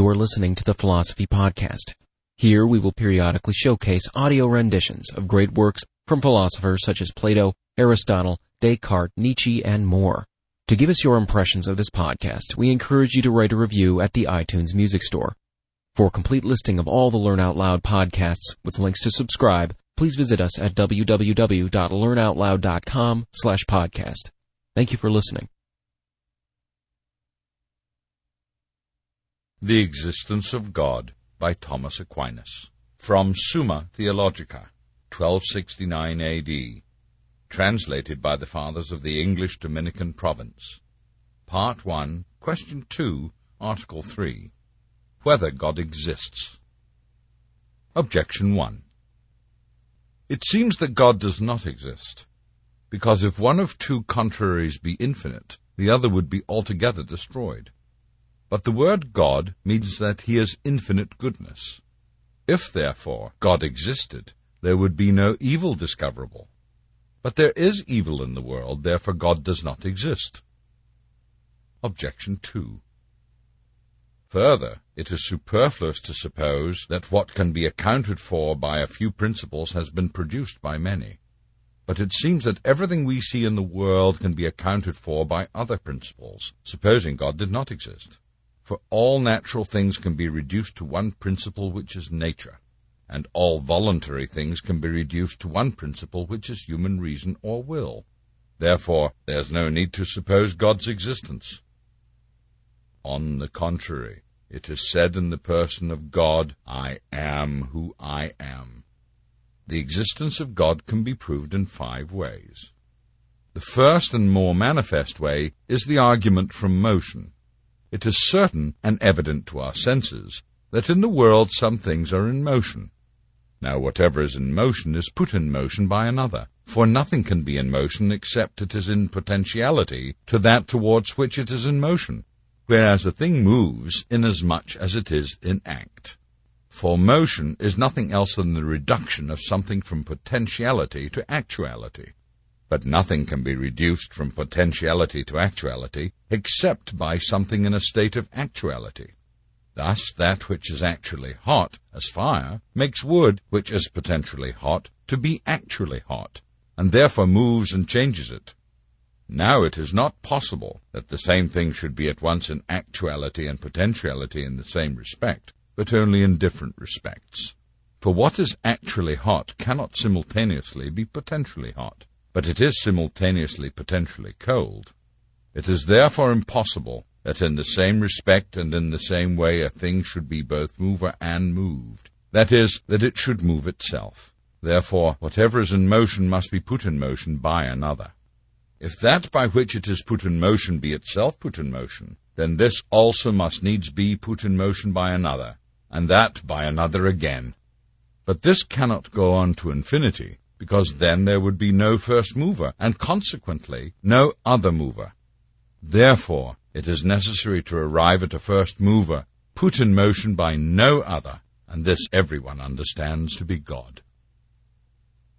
You are listening to the Philosophy Podcast. Here we will periodically showcase audio renditions of great works from philosophers such as Plato, Aristotle, Descartes, Nietzsche, and more. To give us your impressions of this podcast, we encourage you to write a review at the iTunes Music Store. For a complete listing of all the Learn Out Loud podcasts with links to subscribe, please visit us at www.learnoutloud.com slash podcast. Thank you for listening. The Existence of God by Thomas Aquinas. From Summa Theologica, 1269 AD. Translated by the Fathers of the English Dominican Province. Part 1, Question 2, Article 3. Whether God exists. Objection 1. It seems that God does not exist, because if one of two contraries be infinite, the other would be altogether destroyed. But the word God means that he is infinite goodness. If, therefore, God existed, there would be no evil discoverable. But there is evil in the world, therefore God does not exist. Objection 2. Further, it is superfluous to suppose that what can be accounted for by a few principles has been produced by many. But it seems that everything we see in the world can be accounted for by other principles, supposing God did not exist. For all natural things can be reduced to one principle which is nature, and all voluntary things can be reduced to one principle which is human reason or will. Therefore, there is no need to suppose God's existence. On the contrary, it is said in the person of God, I am who I am. The existence of God can be proved in five ways. The first and more manifest way is the argument from motion. It is certain and evident to our senses that in the world some things are in motion. Now whatever is in motion is put in motion by another, for nothing can be in motion except it is in potentiality to that towards which it is in motion, whereas a thing moves inasmuch as it is in act. For motion is nothing else than the reduction of something from potentiality to actuality. But nothing can be reduced from potentiality to actuality except by something in a state of actuality. Thus, that which is actually hot, as fire, makes wood, which is potentially hot, to be actually hot, and therefore moves and changes it. Now it is not possible that the same thing should be at once in actuality and potentiality in the same respect, but only in different respects. For what is actually hot cannot simultaneously be potentially hot but it is simultaneously potentially cold. It is therefore impossible that in the same respect and in the same way a thing should be both mover and moved. That is, that it should move itself. Therefore, whatever is in motion must be put in motion by another. If that by which it is put in motion be itself put in motion, then this also must needs be put in motion by another, and that by another again. But this cannot go on to infinity, because then there would be no first mover, and consequently no other mover. Therefore, it is necessary to arrive at a first mover, put in motion by no other, and this everyone understands to be God.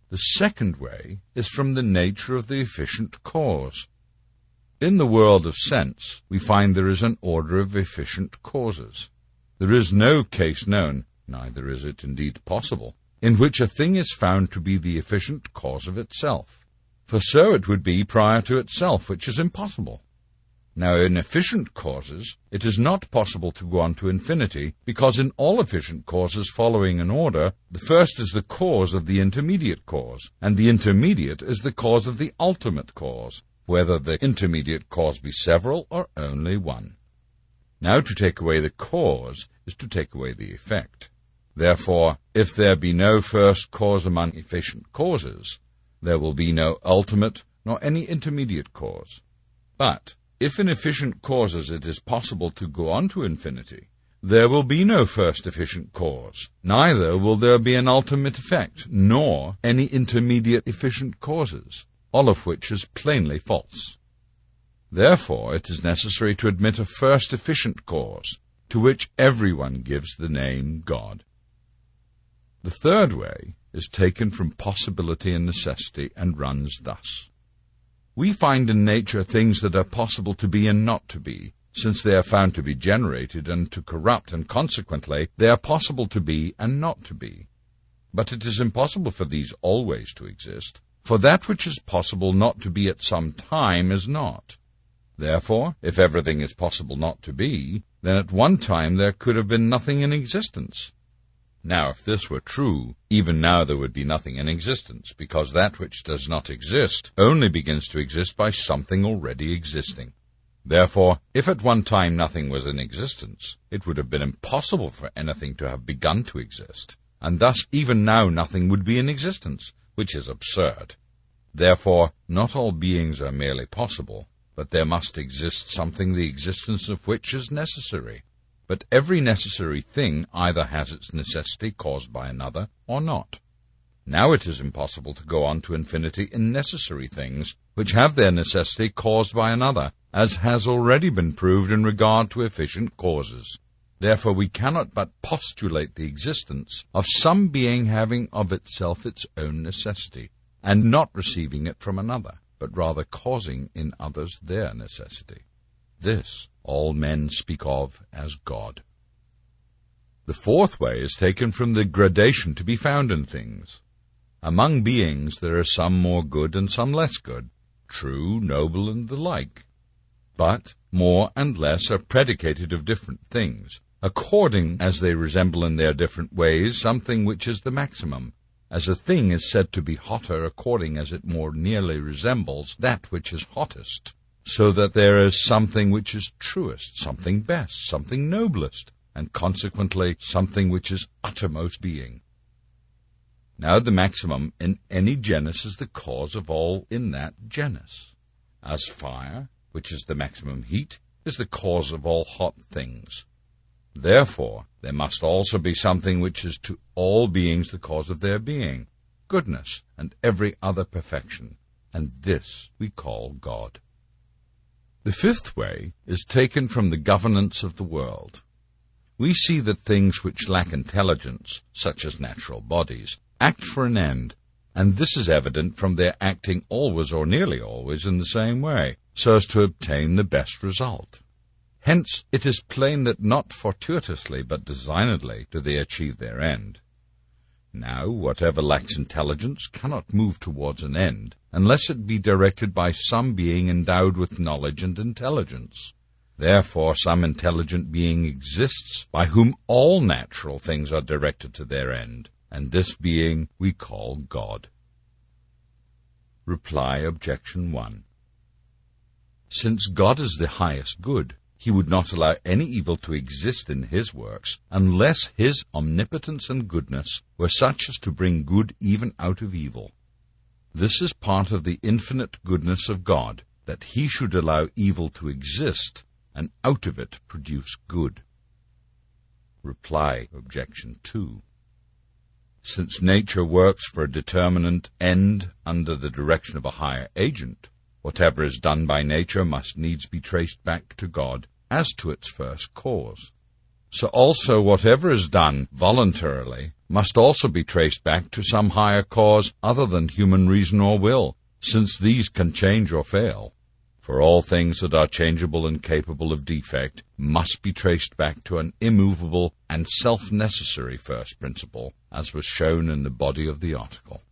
The second way is from the nature of the efficient cause. In the world of sense, we find there is an order of efficient causes. There is no case known, neither is it indeed possible, in which a thing is found to be the efficient cause of itself. For so it would be prior to itself, which is impossible. Now, in efficient causes, it is not possible to go on to infinity, because in all efficient causes following an order, the first is the cause of the intermediate cause, and the intermediate is the cause of the ultimate cause, whether the intermediate cause be several or only one. Now, to take away the cause is to take away the effect. Therefore, if there be no first cause among efficient causes, there will be no ultimate nor any intermediate cause. But if in efficient causes it is possible to go on to infinity, there will be no first efficient cause, neither will there be an ultimate effect, nor any intermediate efficient causes, all of which is plainly false. Therefore, it is necessary to admit a first efficient cause, to which everyone gives the name God. The third way is taken from possibility and necessity and runs thus. We find in nature things that are possible to be and not to be, since they are found to be generated and to corrupt, and consequently they are possible to be and not to be. But it is impossible for these always to exist, for that which is possible not to be at some time is not. Therefore, if everything is possible not to be, then at one time there could have been nothing in existence. Now, if this were true, even now there would be nothing in existence, because that which does not exist only begins to exist by something already existing. Therefore, if at one time nothing was in existence, it would have been impossible for anything to have begun to exist, and thus even now nothing would be in existence, which is absurd. Therefore, not all beings are merely possible, but there must exist something the existence of which is necessary. But every necessary thing either has its necessity caused by another or not. Now it is impossible to go on to infinity in necessary things which have their necessity caused by another, as has already been proved in regard to efficient causes. Therefore we cannot but postulate the existence of some being having of itself its own necessity, and not receiving it from another, but rather causing in others their necessity. This all men speak of as God. The fourth way is taken from the gradation to be found in things. Among beings there are some more good and some less good, true, noble, and the like. But more and less are predicated of different things, according as they resemble in their different ways something which is the maximum, as a thing is said to be hotter according as it more nearly resembles that which is hottest so that there is something which is truest, something best, something noblest, and consequently something which is uttermost being. Now the maximum in any genus is the cause of all in that genus, as fire, which is the maximum heat, is the cause of all hot things. Therefore, there must also be something which is to all beings the cause of their being, goodness, and every other perfection, and this we call God. The fifth way is taken from the governance of the world. We see that things which lack intelligence, such as natural bodies, act for an end, and this is evident from their acting always or nearly always in the same way, so as to obtain the best result. Hence, it is plain that not fortuitously but designedly do they achieve their end. Now, whatever lacks intelligence cannot move towards an end, unless it be directed by some being endowed with knowledge and intelligence. Therefore, some intelligent being exists by whom all natural things are directed to their end, and this being we call God. Reply Objection 1. Since God is the highest good, he would not allow any evil to exist in his works unless his omnipotence and goodness were such as to bring good even out of evil. This is part of the infinite goodness of God, that he should allow evil to exist and out of it produce good. Reply Objection 2. Since nature works for a determinate end under the direction of a higher agent, whatever is done by nature must needs be traced back to God as to its first cause. So also whatever is done voluntarily must also be traced back to some higher cause other than human reason or will, since these can change or fail. For all things that are changeable and capable of defect must be traced back to an immovable and self-necessary first principle, as was shown in the body of the article.